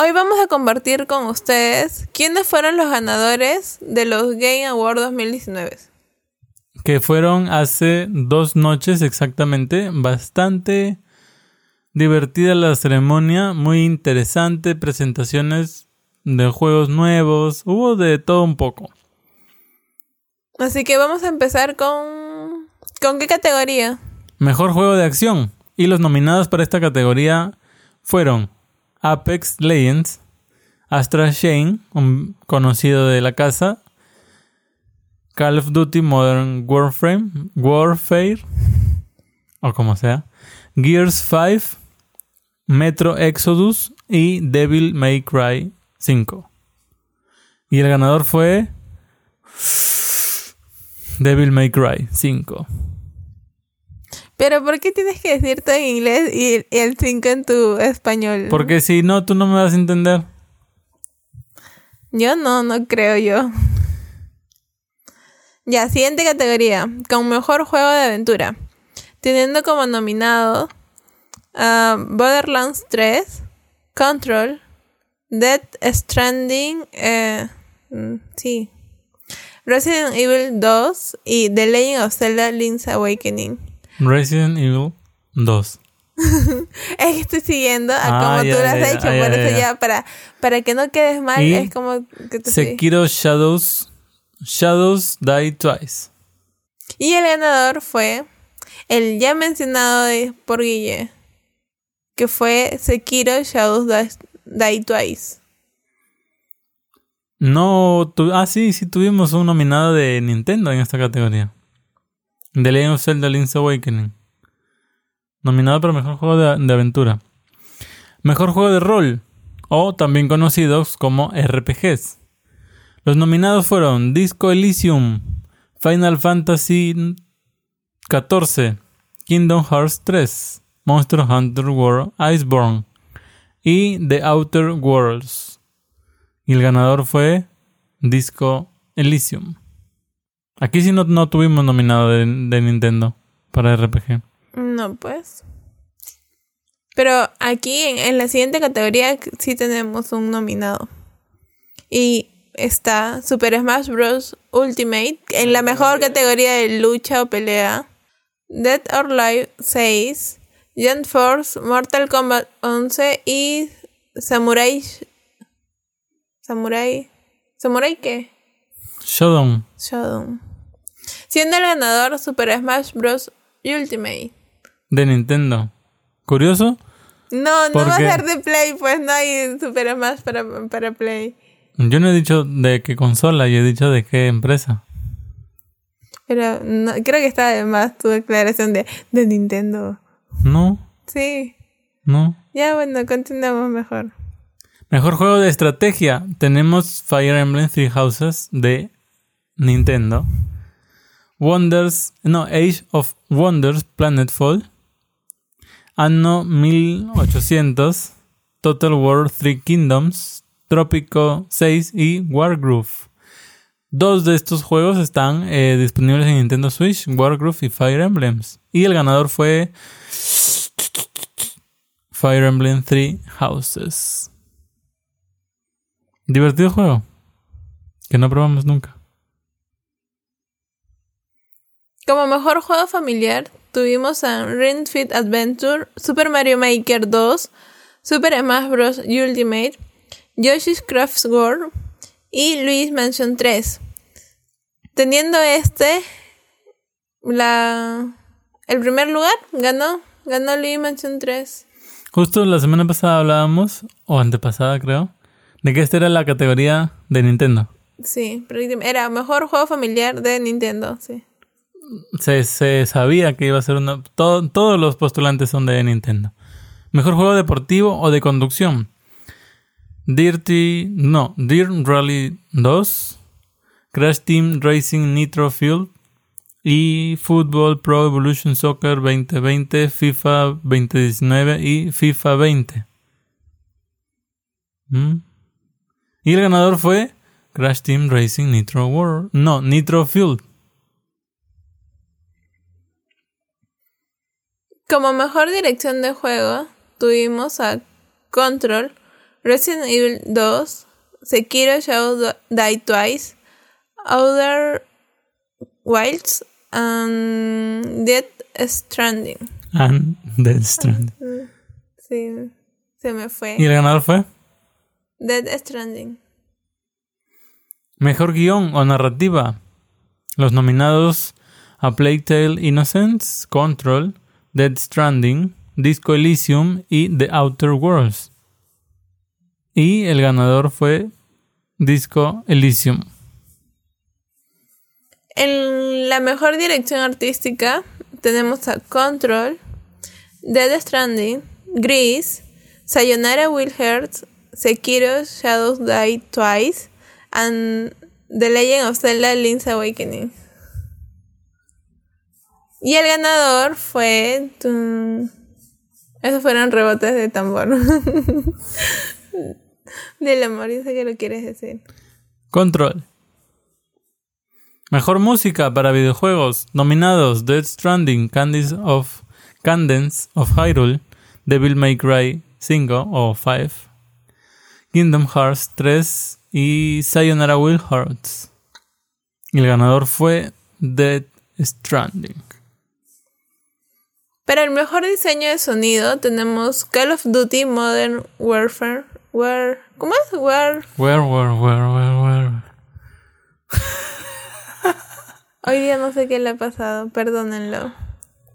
Hoy vamos a compartir con ustedes quiénes fueron los ganadores de los Game Awards 2019. Que fueron hace dos noches exactamente. Bastante divertida la ceremonia, muy interesante, presentaciones de juegos nuevos, hubo de todo un poco. Así que vamos a empezar con... ¿Con qué categoría? Mejor juego de acción. Y los nominados para esta categoría fueron Apex Legends, Astra Shane, un conocido de la casa, Call of Duty Modern Warfare, Warfare o como sea, Gears 5, Metro Exodus y Devil May Cry 5. Y el ganador fue Devil May Cry 5. Pero ¿por qué tienes que decir todo en inglés y el 5 en tu español? Porque si no, tú no me vas a entender. Yo no, no creo yo. Ya, siguiente categoría. Con mejor juego de aventura. Teniendo como nominado a Borderlands 3, Control, Dead Stranding, eh, mm, sí. Resident Evil 2 y The Legend of Zelda Link's Awakening. Resident Evil 2. es que estoy siguiendo a como Ah, tú ya, lo has ya, hecho, ya, por eso ya. para, para que no quedes mal, Y es como que te. Sekiro Shadows Shadows Die Twice. Y el ganador fue el ya mencionado de, por Guille, que fue Sekiro Shadows Die- Die Twice. No, tu- ah sí, sí tuvimos un nominado de Nintendo en esta categoría. The Legend of Zelda Link's Awakening. Nominado para mejor juego de, aventura. Mejor juego de rol, o también conocidos como RPGs. Los nominados fueron Disco Elysium, Final Fantasy XIV, Kingdom Hearts 3, Monster Hunter World Iceborne y The Outer Worlds. Y el ganador fue Disco Elysium. Aquí sí no, no tuvimos nominado de, de Nintendo para RPG. No, pues. Pero aquí en, en la siguiente categoría sí tenemos un nominado. Y está Super Smash Bros. Ultimate en la mejor categoría de lucha o pelea. Dead or Alive 6. Giant Force, Mortal Kombat 11 y Samurai. Samurai. ¿Samurai qué? Showdown. Shodown. Siendo el ganador Super Smash Bros. Ultimate. de Nintendo. ¿Curioso? No, no ¿Por va a ser de Play, pues no hay Super Smash para, para Play. Yo no he dicho de qué consola, yo he dicho de qué empresa. Pero no, creo que está de más tu declaración de, de Nintendo. No, Sí. no. Ya bueno, continuamos mejor. Mejor juego de estrategia. Tenemos Fire Emblem Three Houses de Nintendo. Wonders, no, Age of Wonders Planetfall. Anno 1800. Total War Three Kingdoms. Trópico 6 y Wargroove. Dos de estos juegos están eh, disponibles en Nintendo Switch, Wargroove y Fire Emblems. Y el ganador fue Fire Emblem Three Houses. Divertido juego. Que no probamos nunca. Como mejor juego familiar, tuvimos a Ring Fit Adventure, Super Mario Maker 2, Super Smash Bros. Ultimate, Yoshi's Crafts World y Luis Mansion 3. Teniendo este, la, el primer lugar ganó, ganó Luis Mansion 3. Justo la semana pasada hablábamos, o antepasada creo, de que esta era la categoría de Nintendo. Sí, era mejor juego familiar de Nintendo, sí. Se, se sabía que iba a ser una... todo- todos los postulantes son de Nintendo. Mejor juego deportivo o de conducción. Dirty... No, Dirt Rally 2. Crash Team Racing Nitro Fuel. Y Football Pro Evolution Soccer 2020, FIFA 2019 y FIFA 20. ¿Mm? Y el ganador fue Crash Team Racing Nitro World. No, Nitro Fuel. Como mejor dirección de juego, tuvimos a Control, Resident Evil 2, Sekiro Shadow Die Twice, Outer Wilds, and Dead Stranding. And Dead Stranding. Sí, se me fue. ¿Y el ganador fue? Dead Stranding. Mejor guion o narrativa. Los nominados a Plague Tale Innocence, Control, Dead Stranding, Disco Elysium y The Outer Worlds. Y el ganador fue Disco Elysium. En la mejor dirección artística tenemos a Control, Dead Stranding, Grease, Sayonara Will Hurt, Sekiro Shadows Die Twice, and The Legend of Zelda Link's Awakening. Y el ganador fue. Esos fueron rebotes de tambor. Del amor, yo sé que lo quieres decir. Control. Mejor música para videojuegos. Nominados: Dead Stranding, Candice of, Candence of Hyrule, Devil May Cry 5 o 5, Kingdom Hearts 3 y Sayonara Will Hearts. El ganador fue Dead Stranding. Para el mejor diseño de sonido tenemos Call of Duty Modern Warfare. War, ¿Cómo es? War. Where, where, where, where, where. Hoy día no sé qué le ha pasado, perdónenlo.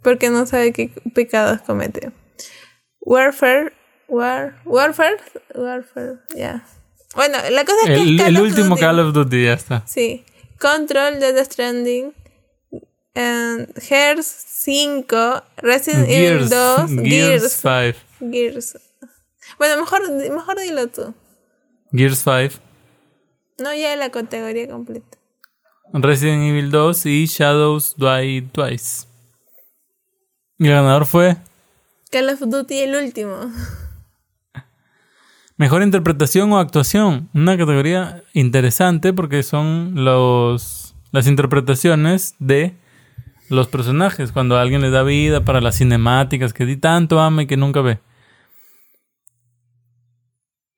Porque no sabe qué pecados comete. Warfare. War, Warfare. Warfare, ya. Bueno, la cosa es que. El, es Call el último Duty. Call of Duty, ya está. Sí. Control, Death Stranding, and Gears 5, Resident Evil 2, Gears Gears. 5. Gears. Bueno, mejor, mejor dilo tú. Gears 5. No ya la categoría completa. Resident Evil 2 y Shadows Die Twice. Y el ganador fue Call of Duty el último. Mejor interpretación o actuación. Una categoría interesante porque son los las interpretaciones de los personajes. Cuando alguien le da vida para las cinemáticas que di tanto ama y que nunca ve.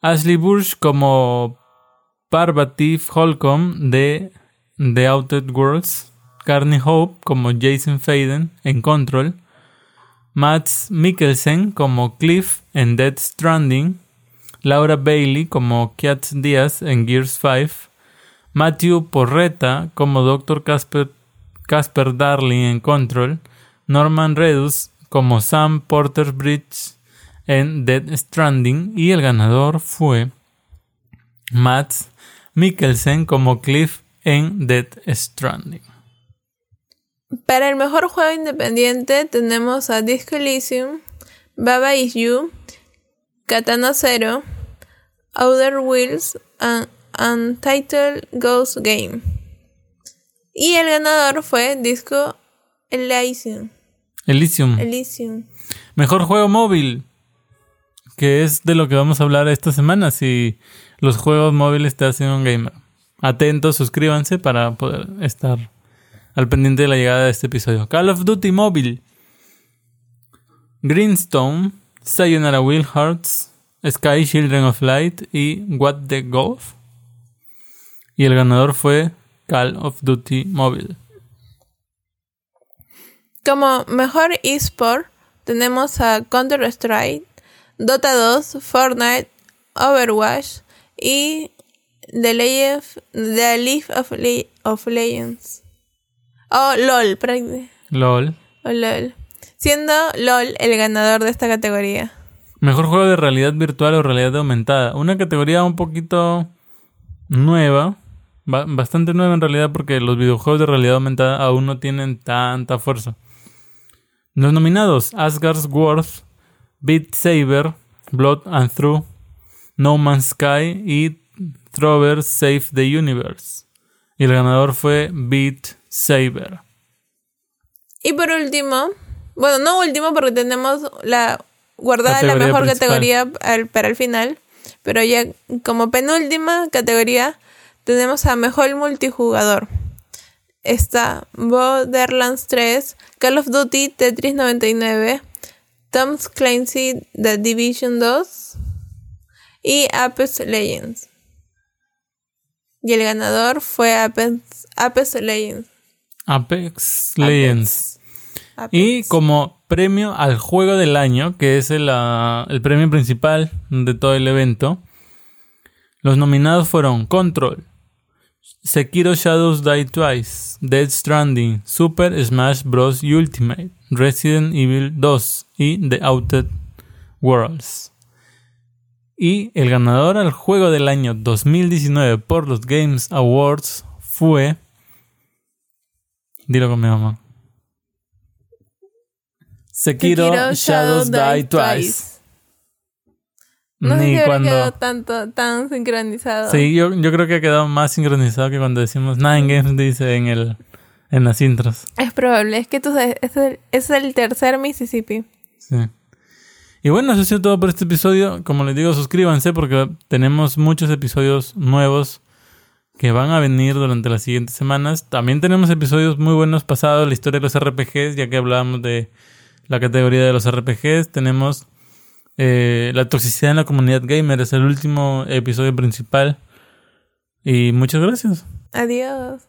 Ashley Bush como Parvati Holcomb de The Outed Worlds. Carney Hope como Jason Faden en Control. Mads Mikkelsen como Cliff en Dead Stranding. Laura Bailey como Kiat Díaz en Gears 5. Matthew Porreta como Dr. Casper, Casper Darling en Control. Norman Redus como Sam Porter Bridge en Dead Stranding. Y el ganador fue Matt Mikkelsen como Cliff en Dead Stranding. Para el mejor juego independiente tenemos a Disco Elysium, Baba Is You, Katana Zero, Outer Wheels, and Untitled Ghost Game. Y el ganador fue Disco Elysium. Elysium. Elysium. Mejor juego móvil. Que es de lo que vamos a hablar esta semana. Si los juegos móviles te hacen un gamer. Atentos, suscríbanse para poder estar al pendiente de la llegada de este episodio. Call of Duty móvil. Greenstone, Sayonara Will Hearts, Sky Children of Light y What the Golf. Y el ganador fue Call of Duty móvil. Como mejor eSport tenemos a Counter-Strike, Dota 2, Fortnite, Overwatch y The, League of, The League of, Le- of Legends. Oh, LOL, LOL. oh, LOL. Siendo LOL el ganador de esta categoría. Mejor juego de realidad virtual o realidad aumentada. Una categoría un poquito nueva. Ba- bastante nueva en realidad porque los videojuegos de realidad aumentada aún no tienen tanta fuerza. Los nominados: Asgard's Worth, Beat Saber, Blood and Through, No Man's Sky y Trover Save the Universe. Y el ganador fue Beat Saber. Y por último, bueno, no último porque tenemos la guardada la mejor principal. categoría al- para el final, pero ya como penúltima categoría tenemos a mejor multijugador. Está Borderlands 3, Call of Duty, Tetris 99, Tom Clancy, The Division 2 y Apex Legends. Y el ganador fue Apex, Apex Legends. Apex Legends. Y como premio al juego del año, que es el, ah, el premio principal de todo el evento, los nominados fueron Control, Sekiro Shadows Die Twice, Dead Stranding, Super Smash Bros. Ultimate, Resident Evil 2 y The Outer Worlds. Y el ganador al juego del año 2019 por los Games Awards fue. Dilo con mi mamá. Sekiro, Shadows, Die, Twice. No sé si cuando... quedado tanto, tan sincronizado. Sí, yo, yo creo que ha quedado más sincronizado que cuando decimos Nine Games, dice en el en las intros. Es probable, es que tú sabes, es el, es el tercer Mississippi. Sí. Y bueno, eso ha sido todo por este episodio. Como les digo, suscríbanse porque tenemos muchos episodios nuevos que van a venir durante las siguientes semanas. También tenemos episodios muy buenos pasados, la historia de los RPGs, ya que hablábamos de la categoría de los RPGs. Tenemos eh, la toxicidad en la comunidad gamer, es el último episodio principal. Y muchas gracias. Adiós.